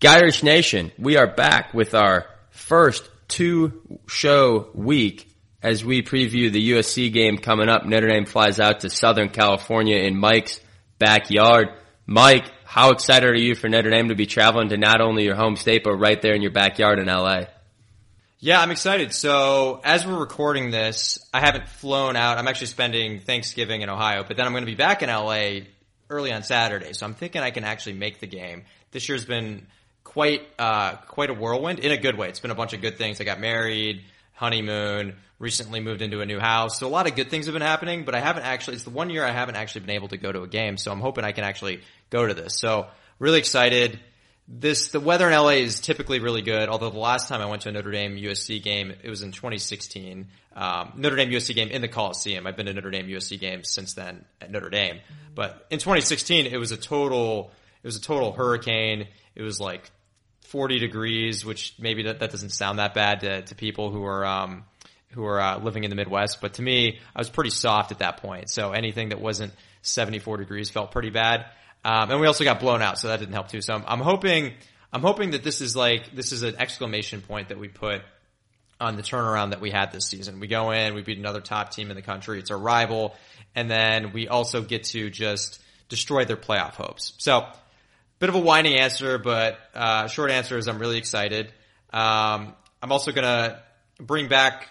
Gyrish Nation, we are back with our first two show week as we preview the USC game coming up. Notre Dame flies out to Southern California in Mike's backyard. Mike, how excited are you for Notre Dame to be traveling to not only your home state, but right there in your backyard in LA? Yeah, I'm excited. So as we're recording this, I haven't flown out. I'm actually spending Thanksgiving in Ohio, but then I'm going to be back in LA early on Saturday. So I'm thinking I can actually make the game. This year's been quite uh, quite a whirlwind in a good way. It's been a bunch of good things. I got married, honeymoon, recently moved into a new house. So a lot of good things have been happening, but I haven't actually it's the one year I haven't actually been able to go to a game. So I'm hoping I can actually go to this. So really excited. This the weather in LA is typically really good. Although the last time I went to a Notre Dame USC game, it was in 2016. Um, Notre Dame USC game in the Coliseum. I've been to Notre Dame USC games since then at Notre Dame, but in 2016 it was a total it was a total hurricane. It was like 40 degrees, which maybe that, that doesn't sound that bad to, to people who are, um, who are uh, living in the Midwest. But to me, I was pretty soft at that point. So anything that wasn't 74 degrees felt pretty bad. Um, and we also got blown out, so that didn't help too. So I'm, I'm hoping, I'm hoping that this is like, this is an exclamation point that we put on the turnaround that we had this season. We go in, we beat another top team in the country. It's our rival. And then we also get to just destroy their playoff hopes. So bit of a whining answer, but uh, short answer is I'm really excited. Um, I'm also gonna bring back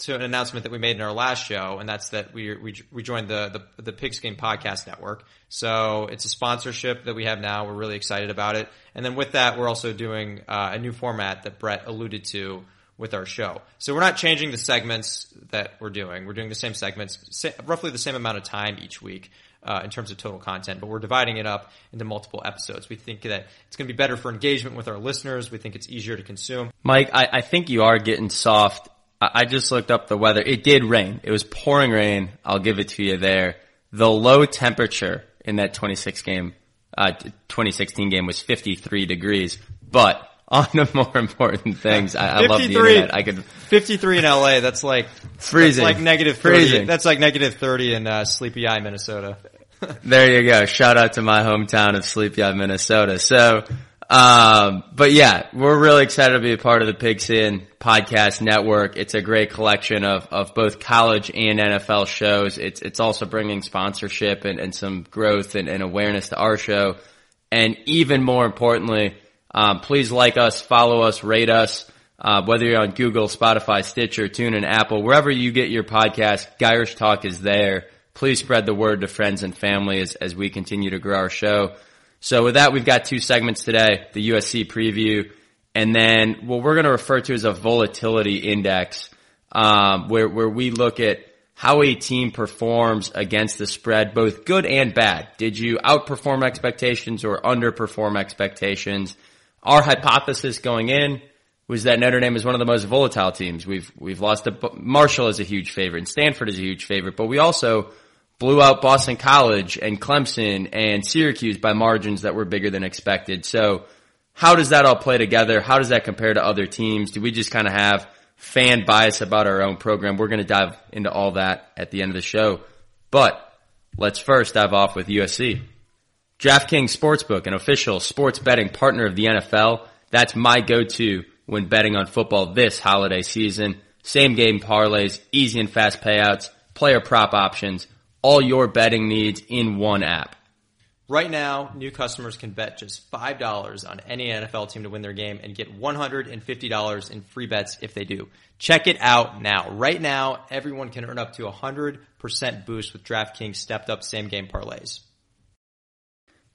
to an announcement that we made in our last show, and that's that we we, we joined the, the the Pigskin Podcast Network. So it's a sponsorship that we have now. We're really excited about it. And then with that, we're also doing uh, a new format that Brett alluded to with our show. So we're not changing the segments that we're doing. We're doing the same segments, roughly the same amount of time each week uh, in terms of total content, but we're dividing it up into multiple episodes. We think that it's going to be better for engagement with our listeners. We think it's easier to consume. Mike, I, I think you are getting soft. I, I just looked up the weather. It did rain. It was pouring rain. I'll give it to you there. The low temperature in that 26 game, uh, 2016 game was 53 degrees, but on the more important things. I, I love the internet. I could 53 in LA. That's like freezing. That's like negative 30. Freezing. That's like negative 30 in uh, Sleepy Eye, Minnesota. There you go. Shout out to my hometown of Sleepy Eye, Minnesota. So, um, but yeah, we're really excited to be a part of the Pigskin podcast network. It's a great collection of, of both college and NFL shows. It's, it's also bringing sponsorship and, and some growth and, and awareness to our show. And even more importantly, um, please like us, follow us, rate us. Uh, whether you're on Google, Spotify, Stitcher, TuneIn, Apple, wherever you get your podcast, Gyrish Talk is there. Please spread the word to friends and family as, as we continue to grow our show. So with that, we've got two segments today, the USC preview, and then what we're going to refer to as a volatility index, um, where, where we look at how a team performs against the spread, both good and bad. Did you outperform expectations or underperform expectations? Our hypothesis going in was that Notre Dame is one of the most volatile teams. We've we've lost to Marshall is a huge favorite and Stanford is a huge favorite, but we also blew out Boston College and Clemson and Syracuse by margins that were bigger than expected. So how does that all play together? How does that compare to other teams? Do we just kind of have fan bias about our own program? We're going to dive into all that at the end of the show. But let's first dive off with USC. DraftKings Sportsbook, an official sports betting partner of the NFL. That's my go-to when betting on football this holiday season. Same game parlays, easy and fast payouts, player prop options, all your betting needs in one app. Right now, new customers can bet just $5 on any NFL team to win their game and get $150 in free bets if they do. Check it out now. Right now, everyone can earn up to a 100% boost with DraftKings stepped up same game parlays.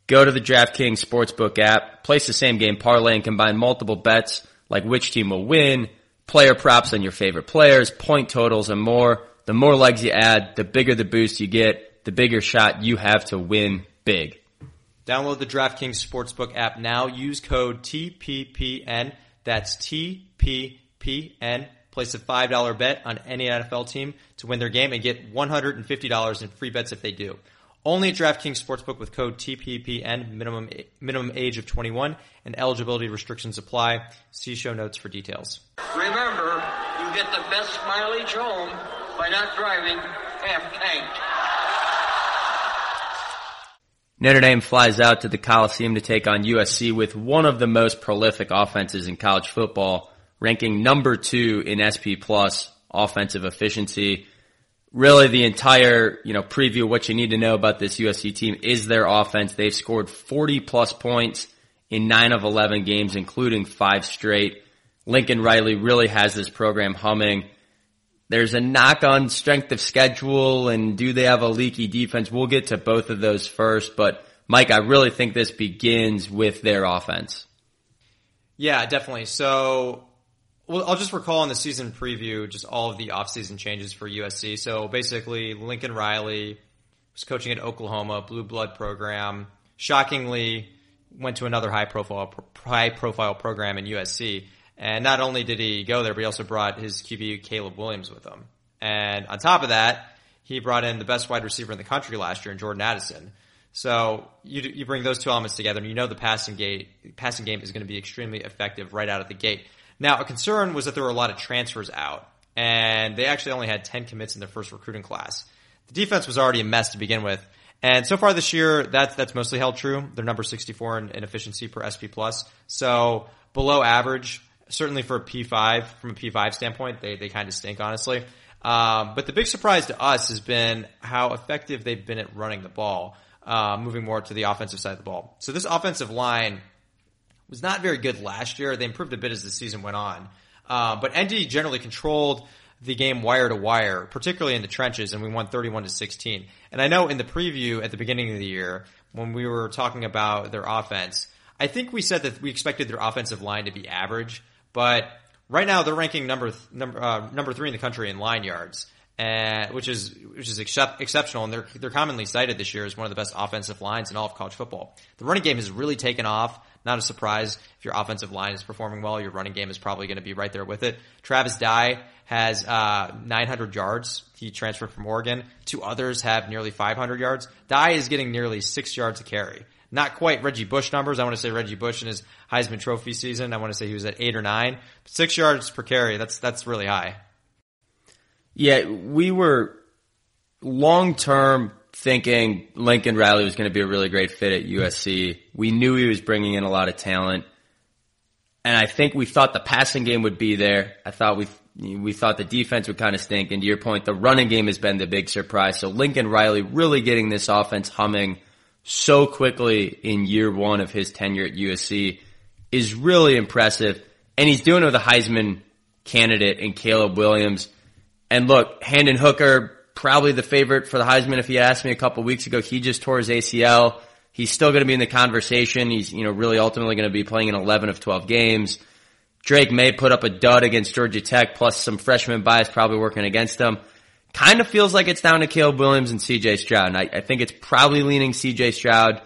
Go to the DraftKings Sportsbook app, place the same game parlay and combine multiple bets like which team will win, player props on your favorite players, point totals, and more. The more legs you add, the bigger the boost you get, the bigger shot you have to win big. Download the DraftKings Sportsbook app now. Use code TPPN. That's TPPN. Place a $5 bet on any NFL team to win their game and get $150 in free bets if they do. Only at DraftKings Sportsbook with code TPPN, minimum, minimum age of 21, and eligibility restrictions apply. See show notes for details. Remember, you get the best mileage home by not driving half tanked. Notre Dame flies out to the Coliseum to take on USC with one of the most prolific offenses in college football, ranking number two in SP plus offensive efficiency. Really the entire, you know, preview what you need to know about this USC team is their offense. They've scored 40 plus points in nine of 11 games, including five straight. Lincoln Riley really has this program humming. There's a knock on strength of schedule and do they have a leaky defense? We'll get to both of those first, but Mike, I really think this begins with their offense. Yeah, definitely. So well, I'll just recall in the season preview just all of the offseason changes for USC. So basically, Lincoln Riley was coaching at Oklahoma, blue blood program. Shockingly, went to another high profile high profile program in USC. And not only did he go there, but he also brought his QB Caleb Williams with him. And on top of that, he brought in the best wide receiver in the country last year in Jordan Addison. So you, you bring those two elements together and you know the passing game, passing game is going to be extremely effective right out of the gate. Now, a concern was that there were a lot of transfers out and they actually only had 10 commits in their first recruiting class. The defense was already a mess to begin with. And so far this year, that's, that's mostly held true. They're number 64 in, in efficiency per SP plus. So below average certainly for a P5, from a P5 standpoint, they, they kind of stink, honestly. Um, but the big surprise to us has been how effective they've been at running the ball, uh, moving more to the offensive side of the ball. So this offensive line was not very good last year. They improved a bit as the season went on. Uh, but ND generally controlled the game wire to wire, particularly in the trenches, and we won 31 to 16. And I know in the preview at the beginning of the year, when we were talking about their offense, I think we said that we expected their offensive line to be average. But right now they're ranking number th- number uh, number three in the country in line yards, uh, which is which is excep- exceptional, and they're they're commonly cited this year as one of the best offensive lines in all of college football. The running game has really taken off. Not a surprise if your offensive line is performing well, your running game is probably going to be right there with it. Travis Dye has uh, 900 yards. He transferred from Oregon. Two others have nearly 500 yards. Dye is getting nearly six yards a carry. Not quite Reggie Bush numbers. I want to say Reggie Bush in his Heisman Trophy season. I want to say he was at eight or nine. Six yards per carry. That's that's really high. Yeah, we were long term thinking Lincoln Riley was going to be a really great fit at USC. We knew he was bringing in a lot of talent, and I think we thought the passing game would be there. I thought we we thought the defense would kind of stink. And to your point, the running game has been the big surprise. So Lincoln Riley really getting this offense humming so quickly in year one of his tenure at USC is really impressive. And he's doing it with a Heisman candidate in Caleb Williams. And look, Hendon Hooker, probably the favorite for the Heisman. If you asked me a couple weeks ago, he just tore his ACL. He's still going to be in the conversation. He's, you know, really ultimately going to be playing in 11 of 12 games. Drake Maye put up a dud against Georgia Tech, plus some freshman bias probably working against him kind of feels like it's down to Caleb Williams and CJ Stroud. And I, I think it's probably leaning CJ Stroud.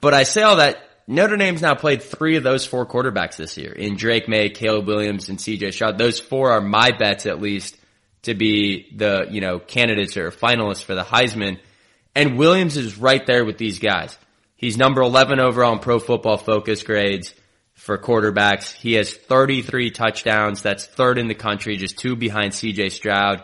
But I say all that Notre Dame's now played three of those four quarterbacks this year in Drake Maye, Caleb Williams, and CJ Stroud. Those four are my bets at least to be the, you know, candidates or finalists for the Heisman. And Williams is right there with these guys. He's number 11 overall in pro football focus grades for quarterbacks. He has 33 touchdowns. That's third in the country, just two behind CJ Stroud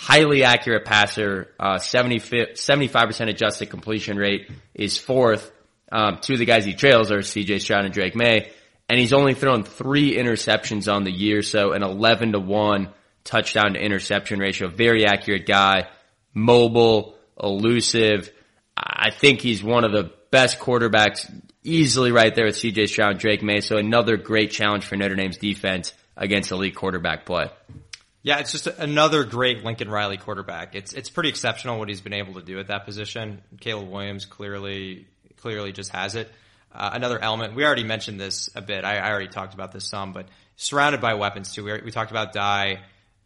highly accurate passer, uh, 75% adjusted completion rate is fourth. Um, two of the guys he trails are CJ Stroud and Drake Maye. And he's only thrown three interceptions on the year, so an 11 to 1 touchdown to interception ratio. Very accurate guy, mobile, elusive. I think he's one of the best quarterbacks easily right there with CJ Stroud and Drake Maye. So another great challenge for Notre Dame's defense against elite quarterback play. Yeah, it's just another great Lincoln Riley quarterback. It's it's pretty exceptional what he's been able to do at that position. Caleb Williams clearly clearly just has it. Uh, another element we already mentioned this a bit. I, I, already talked about this some, but surrounded by weapons too. We, we talked about Dye.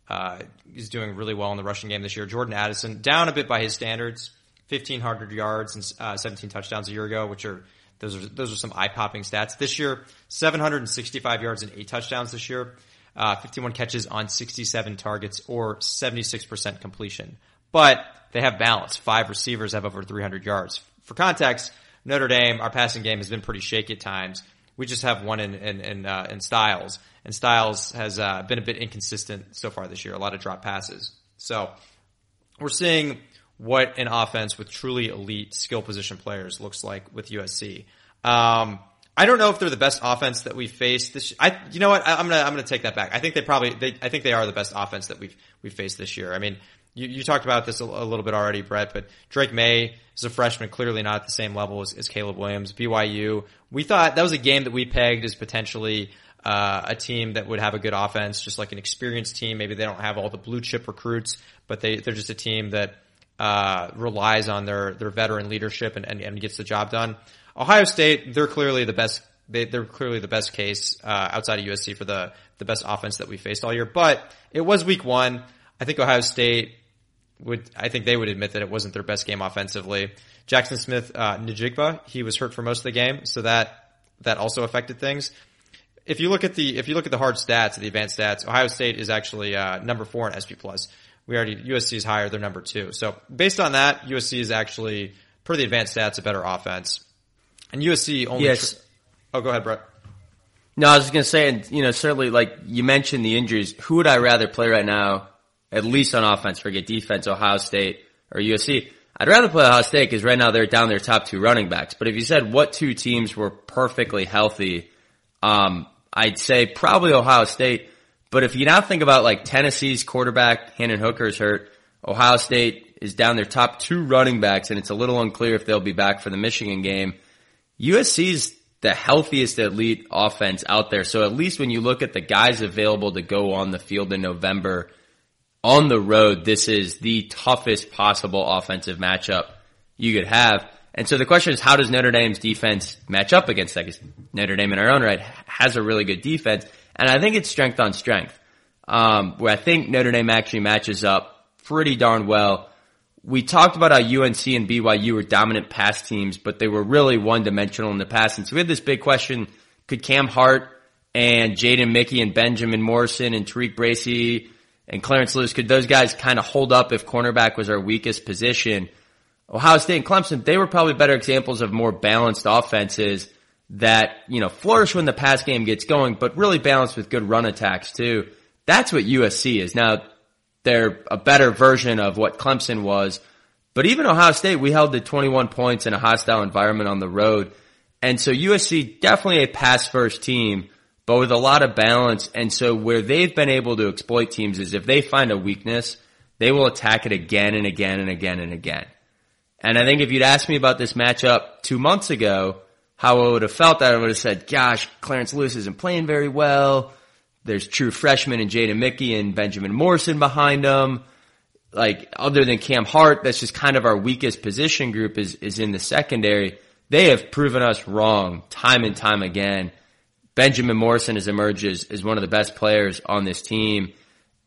Uh, he's doing really well in the rushing game this year. Jordan Addison down a bit by his standards, fifteen hundred yards and uh, seventeen touchdowns a year ago, which are those are those are some eye popping stats. This year, seven hundred and sixty five yards and eight touchdowns this year uh, 51 catches on 67 targets or 76% completion. But they have balance. Five receivers have over 300 yards. For context, Notre Dame, our passing game has been pretty shaky at times. We just have one in in in, uh, in Styles, and Styles has uh, been a bit inconsistent so far this year. A lot of drop passes. So we're seeing what an offense with truly elite skill position players looks like with USC. Um, I don't know if they're the best offense that we've faced this. I, you know what? I, am gonna I'm gonna take that back. I think they probably they, I think they are the best offense that we've we've faced this year. I mean, you, you talked about this a, a, little bit already, Brett, but Drake Maye is a freshman, clearly not at the same level as, as Caleb Williams. BYU, we thought that was a game that we pegged as potentially uh, a team that would have a good offense, just like an experienced team. Maybe they don't have all the blue chip recruits, but they they're just a team that uh, relies on their their veteran leadership and, and, and gets the job done. Ohio State, they're clearly the best. They, are clearly the best case uh, outside of USC for the the best offense that we faced all year. But it was week one. I think Ohio State would. I think they would admit that it wasn't their best game offensively. Jaxon Smith uh, he was hurt for most of the game, so that that also affected things. If you look at the if you look at the hard stats, the advanced stats, Ohio State is actually uh, number four in SP plus. We already USC is higher; they're number two. So based on that, USC is actually per the advanced stats a better offense. And USC only. Yes. Oh, go ahead, Brett. No, I was just going to say, and you know, certainly, like you mentioned the injuries. Who would I rather play right now, at least on offense? Forget defense, Ohio State or USC. I'd rather play Ohio State because right now they're down their top two running backs. But if you said what two teams were perfectly healthy, um, I'd say probably Ohio State. But if you now think about like Tennessee's quarterback, Hendon Hooker is hurt. Ohio State is down their top two running backs, and it's a little unclear if they'll be back for the Michigan game. USC is the healthiest elite offense out there. So at least when you look at the guys available to go on the field in November on the road, this is the toughest possible offensive matchup you could have. And so the question is, how does Notre Dame's defense match up against that? Because Notre Dame in our own right has a really good defense. And I think it's strength on strength. Um, where I think Notre Dame actually matches up pretty darn well we talked about how UNC and BYU were dominant pass teams, but they were really one dimensional in the past. And so we had this big question, could Cam Hart and Jaden Mickey and Benjamin Morrison and TaRiq Bracy and Clarence Lewis, could those guys kind of hold up if cornerback was our weakest position? Ohio State and Clemson, they were probably better examples of more balanced offenses that, you know, flourish when the pass game gets going, but really balanced with good run attacks too. That's what USC is. Now, they're a better version of what Clemson was. But even Ohio State, we held the 21 points in a hostile environment on the road. And so USC definitely a pass first team, but with a lot of balance. And so where they've been able to exploit teams is if they find a weakness, they will attack it again and again and again and again. And I think if you'd asked me about this matchup two months ago, how I would have felt that I would have said, gosh, Clarence Lewis isn't playing very well. There's true freshmen and Jaden Mickey and Benjamin Morrison behind them. Like other than Cam Hart, that's just kind of our weakest position group is, is in the secondary. They have proven us wrong time and time again. Benjamin Morrison has emerged as, as one of the best players on this team.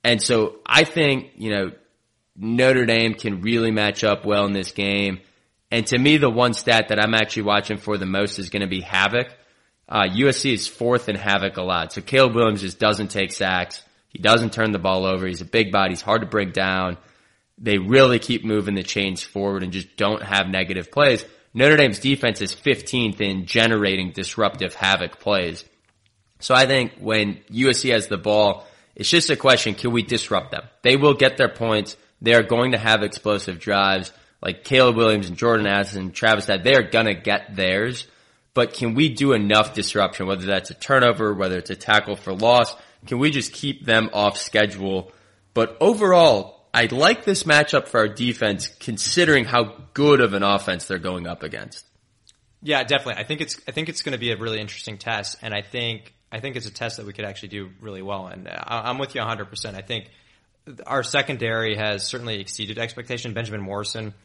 And so I think, you know, Notre Dame can really match up well in this game. And to me, the one stat that I'm actually watching for the most is going to be havoc. Uh, USC is fourth in havoc allowed. So Caleb Williams just doesn't take sacks. He doesn't turn the ball over. He's a big body. He's hard to break down. They really keep moving the chains forward and just don't have negative plays. Notre Dame's defense is 15th in generating disruptive havoc plays. So I think when USC has the ball, it's just a question, can we disrupt them? They will get their points. They are going to have explosive drives like Caleb Williams and Jordan Addison, Travis that they are gonna get theirs but can we do enough disruption, whether that's a turnover, whether it's a tackle for loss? Can we just keep them off schedule? But overall, I like this matchup for our defense considering how good of an offense they're going up against. Yeah, definitely. I think it's I think it's going to be a really interesting test, and I think I think it's a test that we could actually do really well. And I'm with you 100. percent I think our secondary has certainly exceeded expectation. Benjamin Morrison,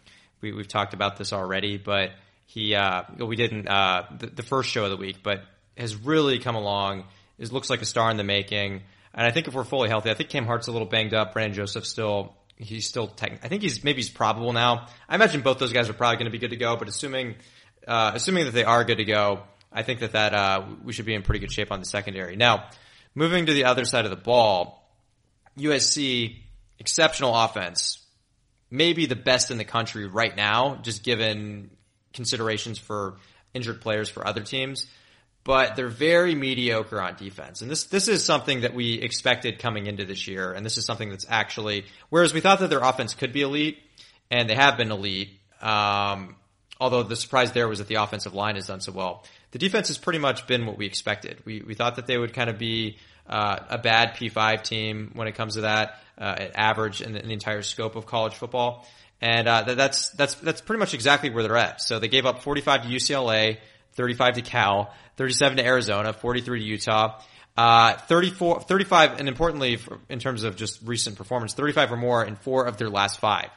we, we've talked about this already, but he uh, we didn't uh, the, the, first show of the week, but has really come along. Is looks like a star in the making. And I think if we're fully healthy, I think Cam Hart's a little banged up. Brandon Joseph still he's still tech, I think he's maybe he's probable now. I imagine both those guys are probably going to be good to go. But assuming uh, assuming that they are good to go, I think that that uh, we should be in pretty good shape on the secondary. Now, moving to the other side of the ball, USC exceptional offense, maybe the best in the country right now, just given considerations for injured players for other teams, but they're very mediocre on defense. And this, this is something that we expected coming into this year. And this is something that's actually, whereas we thought that their offense could be elite and they have been elite. Um, although the surprise there was that the offensive line has done so well. The defense has pretty much been what we expected. We we thought that they would kind of be uh, a bad P5 team when it comes to that, uh, average in the, in the, entire scope of college football. And uh, that's that's that's pretty much exactly where they're at. So they gave up 45 to UCLA, 35 to Cal, 37 to Arizona, 43 to Utah. Uh, 34, 35, and importantly, in terms of just recent performance, 35 or more in four of their last five.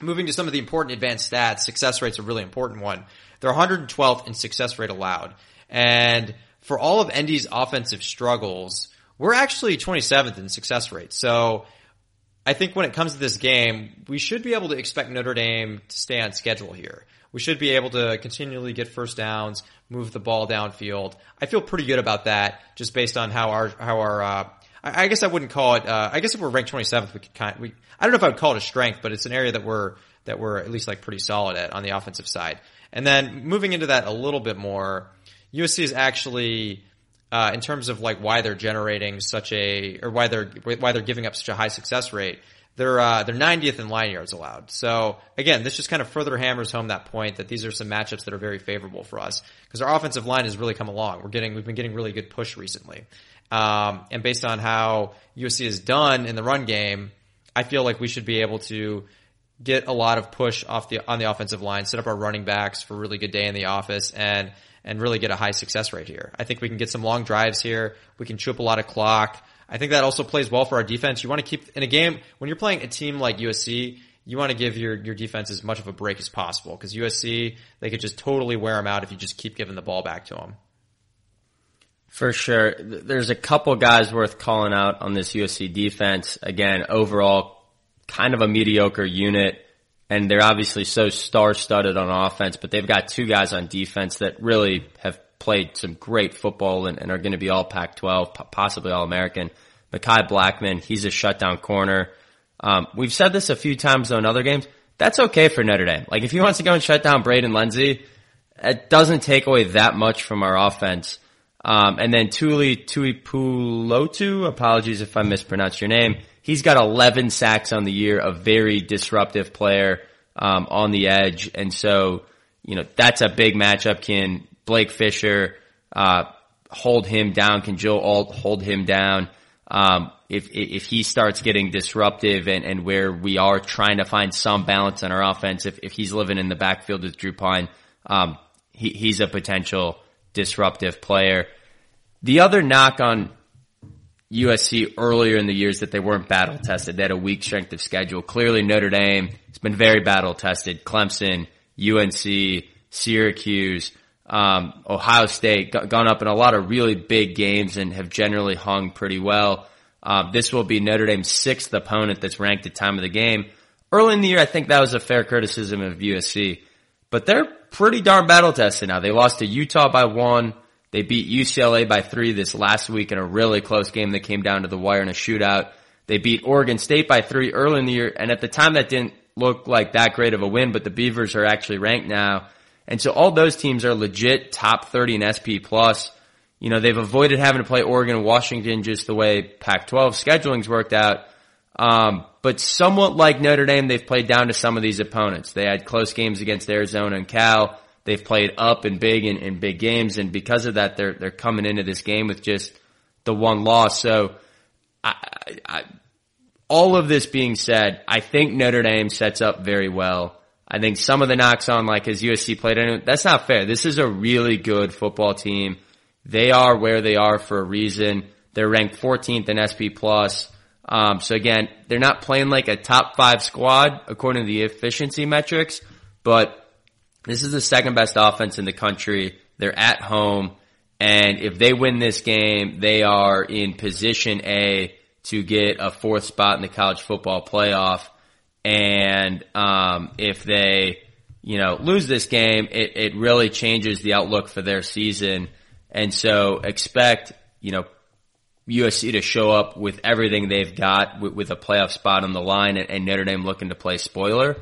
Moving to some of the important advanced stats, success rate's a really important one. They're 112th in success rate allowed. And for all of ND's offensive struggles, we're actually 27th in success rate. So I think when it comes to this game, we should be able to expect Notre Dame to stay on schedule here. We should be able to continually get first downs, move the ball downfield. I feel pretty good about that just based on how our, how our, uh, I, guess I wouldn't call it, uh, I guess if we're ranked 27th, we could kind of, we, I don't know if I would call it a strength, but it's an area that we're, that we're at least like pretty solid at on the offensive side. And then moving into that a little bit more, USC is actually, uh, in terms of like why they're generating such a, or why they're, why they're giving up such a high success rate. They're, uh, they're 90th in line yards allowed. So again, this just kind of further hammers home that point that these are some matchups that are very favorable for us because our offensive line has really come along. We're getting, we've been getting really good push recently. Um, and based on how USC has done in the run game, I feel like we should be able to get a lot of push off the on the offensive line, set up our running backs for a really good day in the office, and and really get a high success rate here. I think we can get some long drives here. We can chew up a lot of clock. I think that also plays well for our defense. You want to keep in a game when you're playing a team like USC. You want to give your, your defense as much of a break as possible because USC, they could just totally wear them out if you just keep giving the ball back to them. For sure. There's a couple guys worth calling out on this USC defense. Again, overall, kind of a mediocre unit and they're obviously so star-studded on offense, but they've got two guys on defense that really have played some great football and, and are going to be all Pac-12, possibly all American. Mekhi Blackmon, he's a shutdown corner. Um, we've said this a few times though in other games. That's okay for Notre Dame. Like if he wants to go and shut down Braden Lenzy, it doesn't take away that much from our offense. Um, and then Tuli Tuipulotu, apologies if I mispronounced your name. He's got 11 sacks on the year, a very disruptive player, um, on the edge. And so, you know, that's a big matchup. Can Blake Fisher, uh, hold him down? Can Joe Alt hold him down? Um, if, if he starts getting disruptive and, and where we are trying to find some balance on our offense, if, if he's living in the backfield with Drew Pyne, um, he, he's a potential disruptive player. The other knock on USC earlier in the years that they weren't battle tested. They had a weak strength of schedule. Clearly Notre Dame has been very battle tested. Clemson, UNC, Syracuse, um, Ohio State gone up in a lot of really big games and have generally hung pretty well. Uh, this will be Notre Dame's sixth opponent that's ranked at time of the game. Early in the year, I think that was a fair criticism of USC, but they're pretty darn battle tested now. They lost to Utah by one. They beat UCLA by three this last week in a really close game that came down to the wire in a shootout. They beat Oregon State by three early in the year, and at the time that didn't look like that great of a win, but the Beavers are actually ranked now. And so all those teams are legit top 30 in SP plus. You know, they've avoided having to play Oregon and Washington just the way Pac-12 scheduling's worked out. Um, but somewhat like Notre Dame, they've played down to some of these opponents. They had close games against Arizona and Cal. They've played up and big in, in big games, and because of that, they're they're coming into this game with just the one loss. So, I, I, all of this being said, I think Notre Dame sets up very well. I think some of the knocks on like has USC played that's not fair. This is a really good football team. They are where they are for a reason. They're ranked 14th in SP plus. Um, so again, they're not playing like a top five squad according to the efficiency metrics, but this is the second best offense in the country. They're at home. And if they win this game, they are in position A to get a fourth spot in the college football playoff. And, um, if they, you know, lose this game, it, it really changes the outlook for their season. And so expect, you know, USC to show up with everything they've got with, with a playoff spot on the line and, and Notre Dame looking to play spoiler.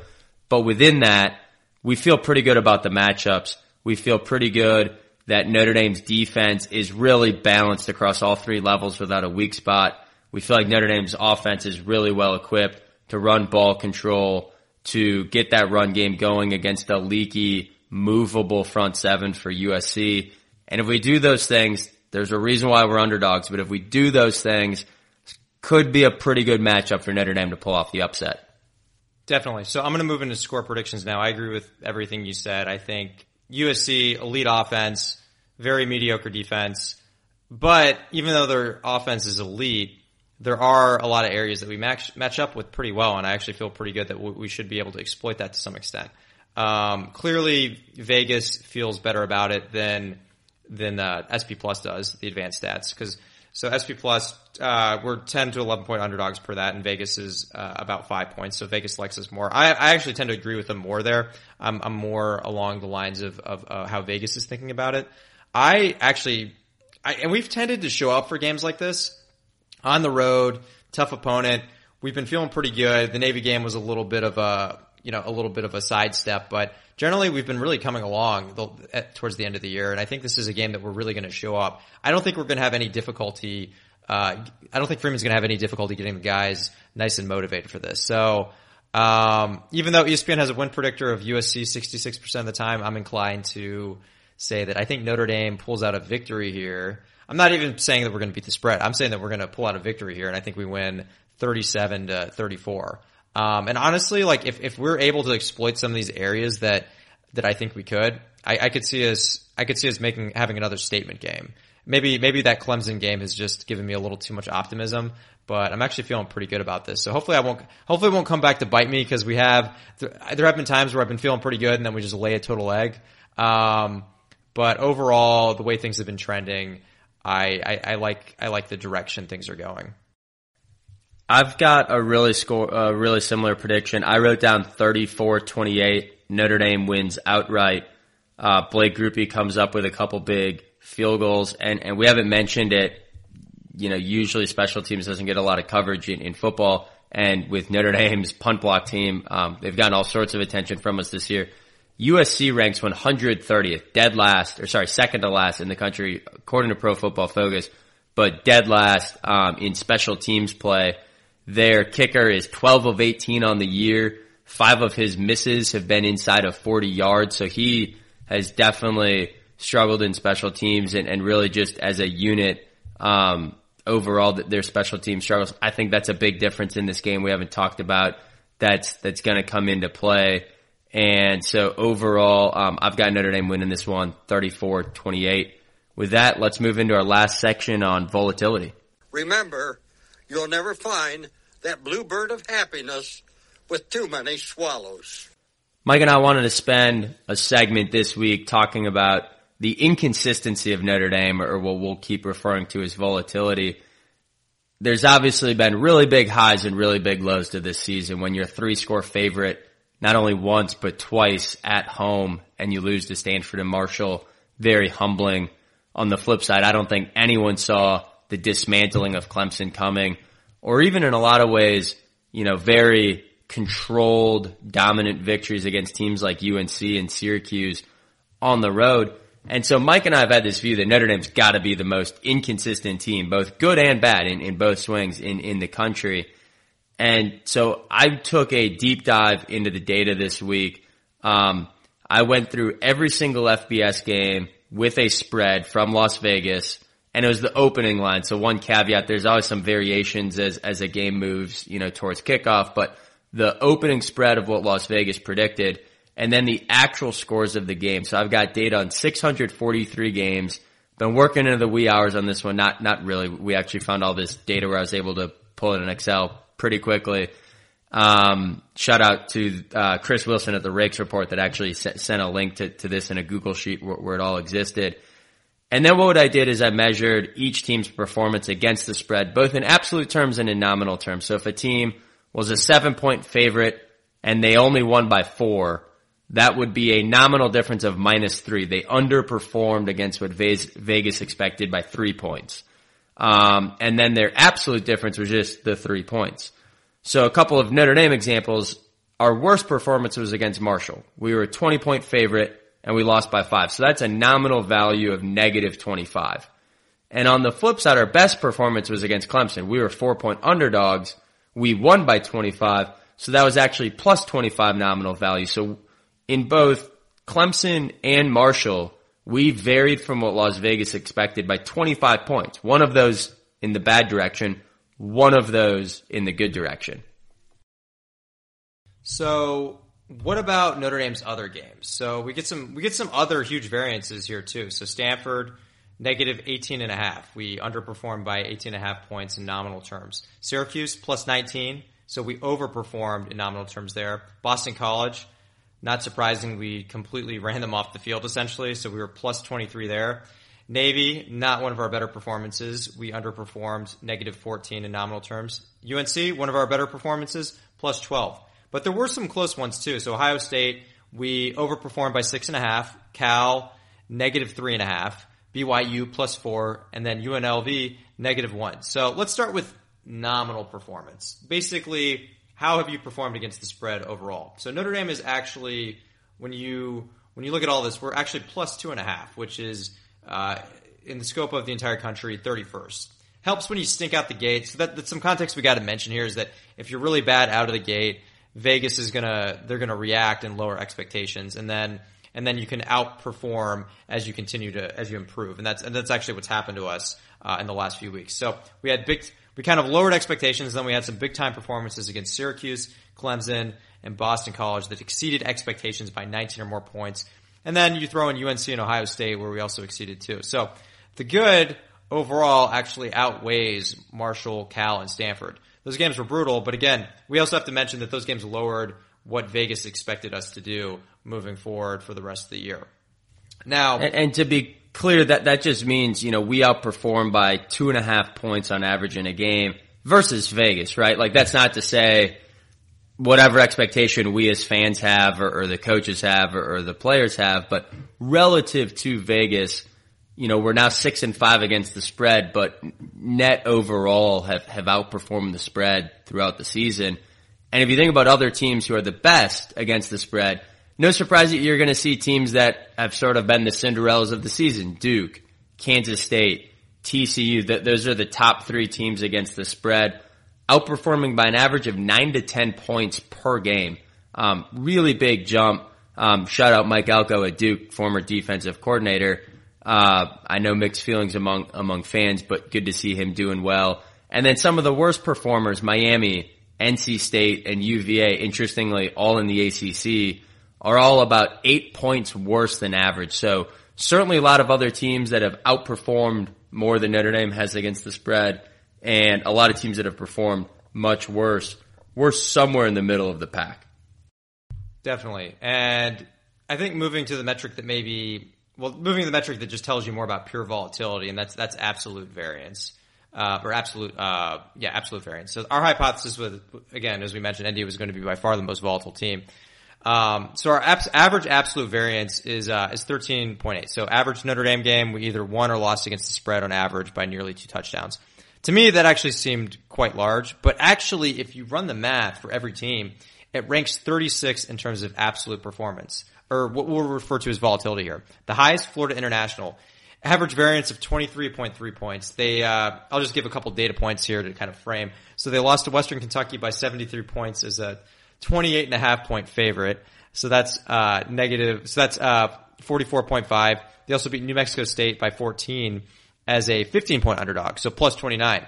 But within that, we feel pretty good about the matchups. We feel pretty good that Notre Dame's defense is really balanced across all three levels without a weak spot. We feel like Notre Dame's offense is really well equipped to run ball control, to get that run game going against a leaky, movable front seven for USC. And if we do those things, there's a reason why we're underdogs, but if we do those things, could be a pretty good matchup for Notre Dame to pull off the upset. Definitely. So I'm going to move into score predictions now. I agree with everything you said. I think USC elite offense, very mediocre defense, but even though their offense is elite, there are a lot of areas that we match match up with pretty well, and I actually feel pretty good that we should be able to exploit that to some extent. Um, clearly, Vegas feels better about it than than uh, SP Plus does the advanced stats because so SP Plus uh, we're ten to eleven point underdogs per that, and Vegas is uh, about five points. So Vegas likes us more. I, I actually tend to agree with them more there. I'm, I'm more along the lines of of uh, how Vegas is thinking about it. I actually, I, and we've tended to show up for games like this on the road, tough opponent. We've been feeling pretty good. The Navy game was a little bit of a, you know, a little bit of a sidestep, but generally we've been really coming along the, at, towards the end of the year. And I think this is a game that we're really going to show up. I don't think we're going to have any difficulty. Uh, I don't think Freeman's going to have any difficulty getting the guys nice and motivated for this. So, um, even though ESPN has a win predictor of USC 66% of the time, I'm inclined to say that I think Notre Dame pulls out a victory here. I'm not even saying that we're going to beat the spread. I'm saying that we're going to pull out a victory here, and I think we win 37 to 34. Um, and honestly, like if, if we're able to exploit some of these areas that that I think we could, I, I could see us I could see us making having another statement game. Maybe maybe that Clemson game has just given me a little too much optimism, but I'm actually feeling pretty good about this. So hopefully I won't hopefully it won't come back to bite me because we have there have been times where I've been feeling pretty good and then we just lay a total egg. Um, but overall, the way things have been trending, I, I, I like I like the direction things are going. I've got a really score, a really similar prediction. I wrote down 34-28. Notre Dame wins outright. Uh, Blake Grupe comes up with a couple big field goals, and, and we haven't mentioned it. You know, usually special teams doesn't get a lot of coverage in, in football, and with Notre Dame's punt block team, um, they've gotten all sorts of attention from us this year. USC ranks 130th, dead last, or sorry, second to last in the country, according to Pro Football Focus, but dead last um, in special teams play. Their kicker is 12 of 18 on the year. Five of his misses have been inside of 40 yards, so he has definitely struggled in special teams and, and really just as a unit, um, overall their special team struggles. I think that's a big difference in this game we haven't talked about. That's that's going to come into play. And so overall, um, I've got Notre Dame winning this one 34-28. With that, let's move into our last section on volatility. Remember, you'll never find that bluebird of happiness with too many swallows. Mike and I wanted to spend a segment this week talking about the inconsistency of Notre Dame, or what we'll keep referring to as volatility. There's obviously been really big highs and really big lows to this season when you're a three score favorite not only once, but twice at home and you lose to Stanford and Marshall. Very humbling. On the flip side, I don't think anyone saw the dismantling of Clemson coming or even in a lot of ways, you know, very controlled, dominant victories against teams like UNC and Syracuse on the road. And so Mike and I have had this view that Notre Dame's got to be the most inconsistent team, both good and bad in, in both swings in, in the country. And so I took a deep dive into the data this week. Um, I went through every single FBS game with a spread from Las Vegas and it was the opening line. So one caveat, there's always some variations as, as a game moves, you know, towards kickoff, but the opening spread of what Las Vegas predicted and then the actual scores of the game. So I've got data on 643 games. Been working into the wee hours on this one. Not, not really. We actually found all this data where I was able to pull it in Excel pretty quickly. Um, shout out to uh, Chris Wilson at the Rakes Report that actually sent a link to, to this in a Google sheet where, where, it all existed. And then what I did is I measured each team's performance against the spread, both in absolute terms and in nominal terms. So if a team was a seven point favorite and they only won by four, that would be a nominal difference of minus three. They underperformed against what Vegas expected by three points. Um, and then their absolute difference was just the three points. So a couple of Notre Dame examples. Our worst performance was against Marshall. We were a 20 point favorite and we lost by five. So that's a nominal value of negative 25. And on the flip side, our best performance was against Clemson. We were four point underdogs. We won by 25. So that was actually plus 25 nominal value. So in both Clemson and Marshall, we varied from what Las Vegas expected by 25 points. One of those in the bad direction, one of those in the good direction. So what about Notre Dame's other games? So we get some we get some other huge variances here too. So Stanford negative 18 and a half. We underperformed by 18 and a half points in nominal terms. Syracuse plus 19. So we overperformed in nominal terms there. Boston College, not surprising, we completely ran them off the field essentially. So we were plus 23 there. Navy, not one of our better performances. We underperformed negative 14 in nominal terms. UNC, one of our better performances, plus 12. But there were some close ones too. So Ohio State, we overperformed by six and a half. Cal, negative three and a half. BYU plus four, and then UNLV negative one. So let's start with nominal performance. Basically, how have you performed against the spread overall? So Notre Dame is actually, when you when you look at all this, we're actually plus two and a half, which is uh, in the scope of the entire country, 31st. Helps when you stink out the gate. So that, that's some context we got to mention here is that if you're really bad out of the gate, Vegas is gonna they're gonna react and lower expectations, and then and then you can outperform as you continue to as you improve, and that's and that's actually what's happened to us uh, in the last few weeks. So we had big we kind of lowered expectations, then we had some big time performances against Syracuse, Clemson, and Boston College that exceeded expectations by 19 or more points, and then you throw in UNC and Ohio State where we also exceeded too. So the good overall actually outweighs Marshall, Cal, and Stanford. Those games were brutal, but again, we also have to mention that those games lowered what Vegas expected us to do moving forward for the rest of the year. Now, and, and to be clear, that that just means you know we outperform by two and a half points on average in a game versus Vegas, right? Like that's not to say whatever expectation we as fans have or, or the coaches have or, or, the players have, but relative to Vegas, you know, we're now six and five against the spread, but net overall have, have outperformed the spread throughout the season. And if you think about other teams who are the best against the spread, no surprise that you're going to see teams that have sort of been the Cinderellas of the season. Duke, Kansas State, TCU, th- those are the top three teams against the spread, outperforming by an average of nine to 10 points per game. Um, really big jump. Um, shout out Mike Elko at Duke, former defensive coordinator. Uh, I know mixed feelings among among fans, but good to see him doing well. And then some of the worst performers, Miami, NC State, and UVA, interestingly, all in the ACC, are all about eight points worse than average. So certainly a lot of other teams that have outperformed more than Notre Dame has against the spread, and a lot of teams that have performed much worse. We're somewhere in the middle of the pack. Definitely. And I think moving to the metric that maybe well, moving to the metric that just tells you more about pure volatility, and that's that's absolute variance. Uh, or absolute, uh, yeah, absolute variance. So our hypothesis was, again, as we mentioned, ND was going to be by far the most volatile team. Um, so our abs- average absolute variance is uh, is 13.8. So average Notre Dame game, we either won or lost against the spread on average by nearly two touchdowns. To me, that actually seemed quite large. But actually, if you run the math for every team, it ranks 36 in terms of absolute performance or what we'll refer to as volatility here. The highest Florida International average variance of 23.3 points. They, uh, I'll just give a couple data points here to kind of frame. So they lost to Western Kentucky by 73 points as a 28 and a half point favorite. So that's, uh, negative. So that's, uh, 44.5. They also beat New Mexico State by 14 as a 15 point underdog. So plus 29.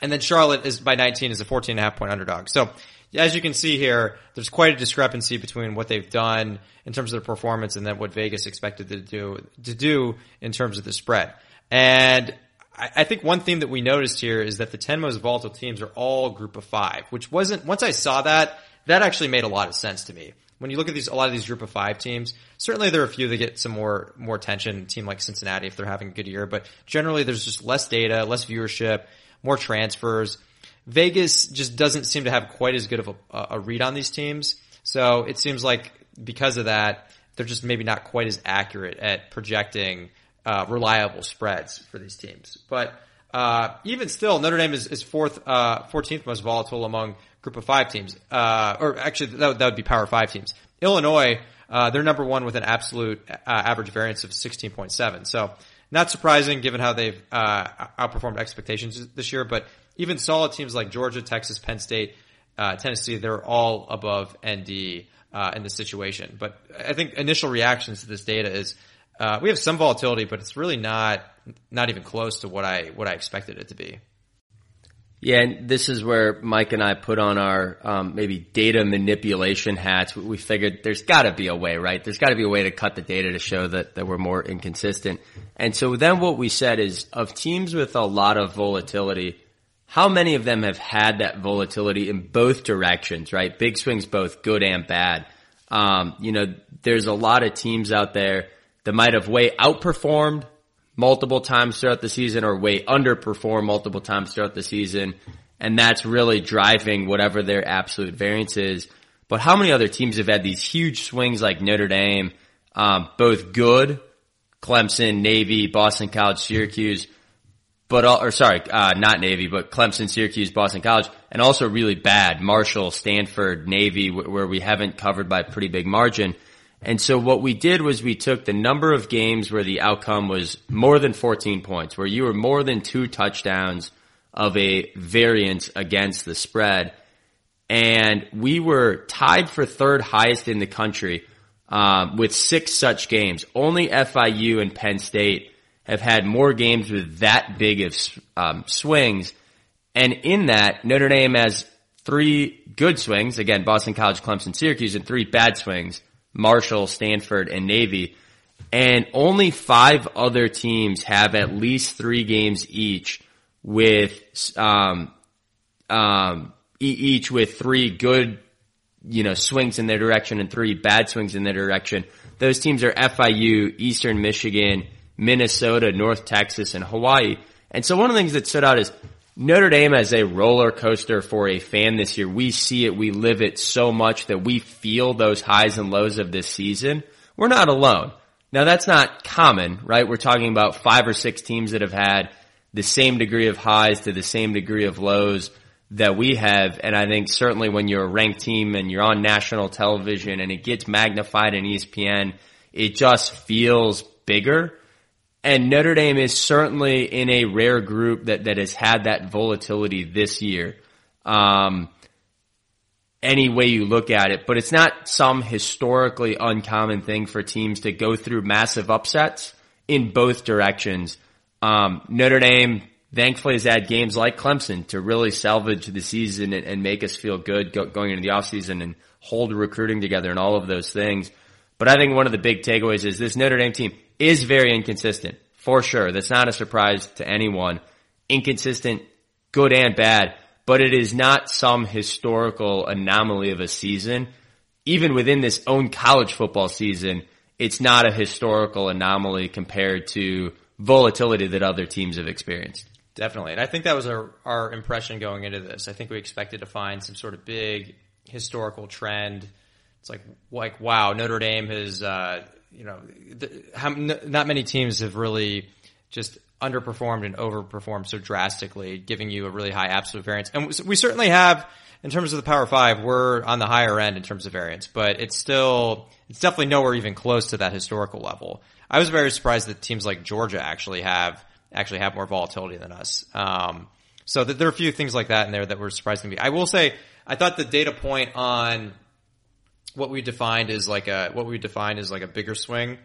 And then Charlotte is by 19 is a 14 and a half point underdog. So as you can see here, there's quite a discrepancy between what they've done in terms of their performance and then what Vegas expected to do to do in terms of the spread. And I, I think one theme that we noticed here is that the 10 most volatile teams are all group of five, which wasn't, once I saw that, that actually made a lot of sense to me. When you look at these, a lot of these group of five teams, certainly there are a few that get some more, more attention, a team like Cincinnati if they're having a good year, but generally there's just less data, less viewership, more transfers. Vegas just doesn't seem to have quite as good of a, a read on these teams. So it seems like because of that, they're just maybe not quite as accurate at projecting uh, reliable spreads for these teams. But uh, even still, Notre Dame is, is fourth, uh, 14th most volatile among group of five teams. Uh, or actually, that would, that would be power five teams. Illinois, uh, they're number one with an absolute uh, average variance of 16.7. So not surprising given how they've outperformed expectations this year, but even solid teams like Georgia, Texas, Penn State, uh, Tennessee, they're all above ND uh, in this situation. But I think initial reactions to this data is uh, we have some volatility, but it's really not not even close to what I what I expected it to be. Yeah, and this is where Mike and I put on our um, maybe data manipulation hats. We figured there's got to be a way, right? There's got to be a way to cut the data to show that that we're more inconsistent. And so then what we said is of teams with a lot of volatility, how many of them have had that volatility in both directions, right? Big swings, both good and bad. Um, you know, there's a lot of teams out there that might have way outperformed multiple times throughout the season or way underperformed multiple times throughout the season. And that's really driving whatever their absolute variance is. But how many other teams have had these huge swings like Notre Dame, um, both good, Clemson, Navy, Boston College, Syracuse, but, or sorry, uh, not Navy, but Clemson, Syracuse, Boston College, and also really bad, Marshall, Stanford, Navy, where we haven't covered by a pretty big margin. And so what we did was we took the number of games where the outcome was more than 14 points, where you were more than two touchdowns of a variance against the spread. And we were tied for third highest in the country um, with six such games. Only FIU and Penn State have had more games with that big of um, swings. And in that, Notre Dame has three good swings. Again, Boston College, Clemson, Syracuse, and three bad swings. Marshall, Stanford, and Navy. And only five other teams have at least three games each with, um, um, each with three good, you know, swings in their direction and three bad swings in their direction. Those teams are FIU, Eastern Michigan, Minnesota, North Texas, and Hawaii. And so one of the things that stood out is Notre Dame as a roller coaster for a fan this year. We see it, we live it so much that we feel those highs and lows of this season. We're not alone. Now that's not common, right? We're talking about five or six teams that have had the same degree of highs to the same degree of lows that we have. And I think certainly when you're a ranked team and you're on national television and it gets magnified in ESPN, it just feels bigger. And Notre Dame is certainly in a rare group that, that has had that volatility this year. Um, any way you look at it, but it's not some historically uncommon thing for teams to go through massive upsets in both directions. Um, Notre Dame thankfully has had games like Clemson to really salvage the season and, and make us feel good go, going into the offseason and hold recruiting together and all of those things. But I think one of the big takeaways is this Notre Dame team is very inconsistent for sure. That's not a surprise to anyone. Inconsistent, good and bad, but it is not some historical anomaly of a season. Even within this own college football season, it's not a historical anomaly compared to volatility that other teams have experienced. Definitely. And I think that was our, our impression going into this. I think we expected to find some sort of big historical trend. It's like, like, wow, Notre Dame has, uh, you know, the, how, not many teams have really just underperformed and overperformed so drastically, giving you a really high absolute variance. And we certainly have, in terms of the Power Five, we're on the higher end in terms of variance, but it's still, it's definitely nowhere even close to that historical level. I was very surprised that teams like Georgia actually have, actually have more volatility than us. Um, so that there are a few things like that in there that were surprising to me. I will say, I thought the data point on what we defined as like a what we defined as like a bigger swing.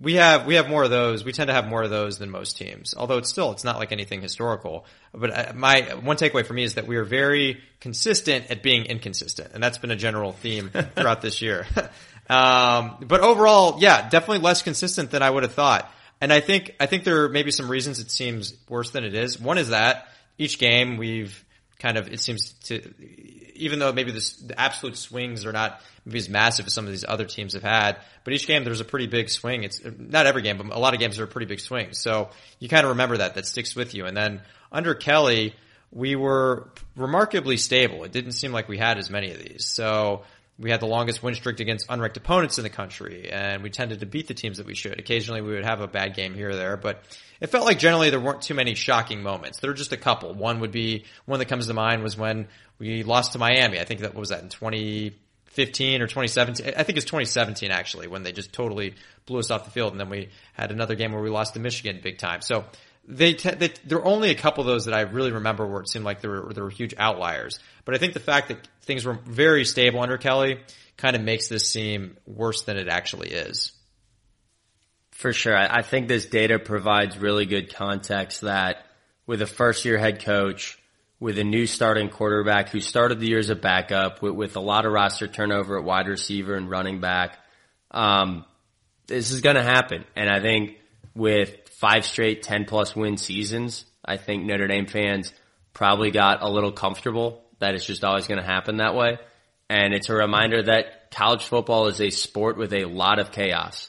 We have we have more of those. We tend to have more of those than most teams. Although it's still it's not like anything historical. But uh, my one takeaway for me is that we are very consistent at being inconsistent, and that's been a general theme throughout this year. um, but overall, yeah, definitely less consistent than I would have thought. And I think I think there are maybe some reasons it seems worse than it is. One is that each game we've kind of it seems to even though maybe this, the absolute swings are not maybe as massive as some of these other teams have had, but each game there's a pretty big swing. It's not every game, but a lot of games are a pretty big swing. So you kind of remember that, that sticks with you. And then under Kelly, we were remarkably stable. It didn't seem like we had as many of these. So we had the longest win streak against unranked opponents in the country, and we tended to beat the teams that we should. Occasionally we would have a bad game here or there, but it felt like generally there weren't too many shocking moments. There were just a couple. One would be, one that comes to mind was when we lost to Miami. I think that was that in 2015 or 2017. I think it's 2017 actually, when they just totally blew us off the field. And then we had another game where we lost to Michigan big time. So they, te- they there are only a couple of those that I really remember where it seemed like there were there were huge outliers. But I think the fact that things were very stable under Kelly kind of makes this seem worse than it actually is. For sure. I I think this data provides really good context that with a first year head coach, with a new starting quarterback who started the year as a backup, with, with a lot of roster turnover at wide receiver and running back, um, this is going to happen. And I think with five straight 10 plus win seasons, I think Notre Dame fans probably got a little comfortable that it's just always going to happen that way. And it's a reminder that college football is a sport with a lot of chaos.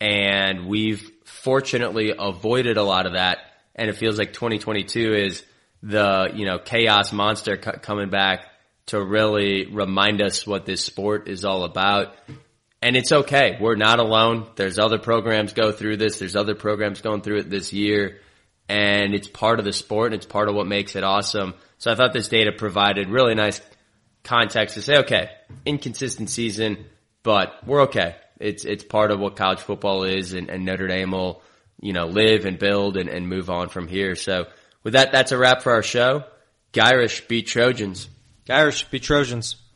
And we've fortunately avoided a lot of that. And it feels like 2022 is the, you know, chaos monster c- coming back to really remind us what this sport is all about. And it's okay. We're not alone. There's other programs go through this. There's other programs going through it this year. And it's part of the sport and it's part of what makes it awesome. So I thought this data provided really nice context to say, okay, inconsistent season, but we're okay. It's, it's part of what college football is and, and Notre Dame will, you know, live and build and, and move on from here. So with that, that's a wrap for our show. Go Irish beat Trojans. Irish, be Trojans.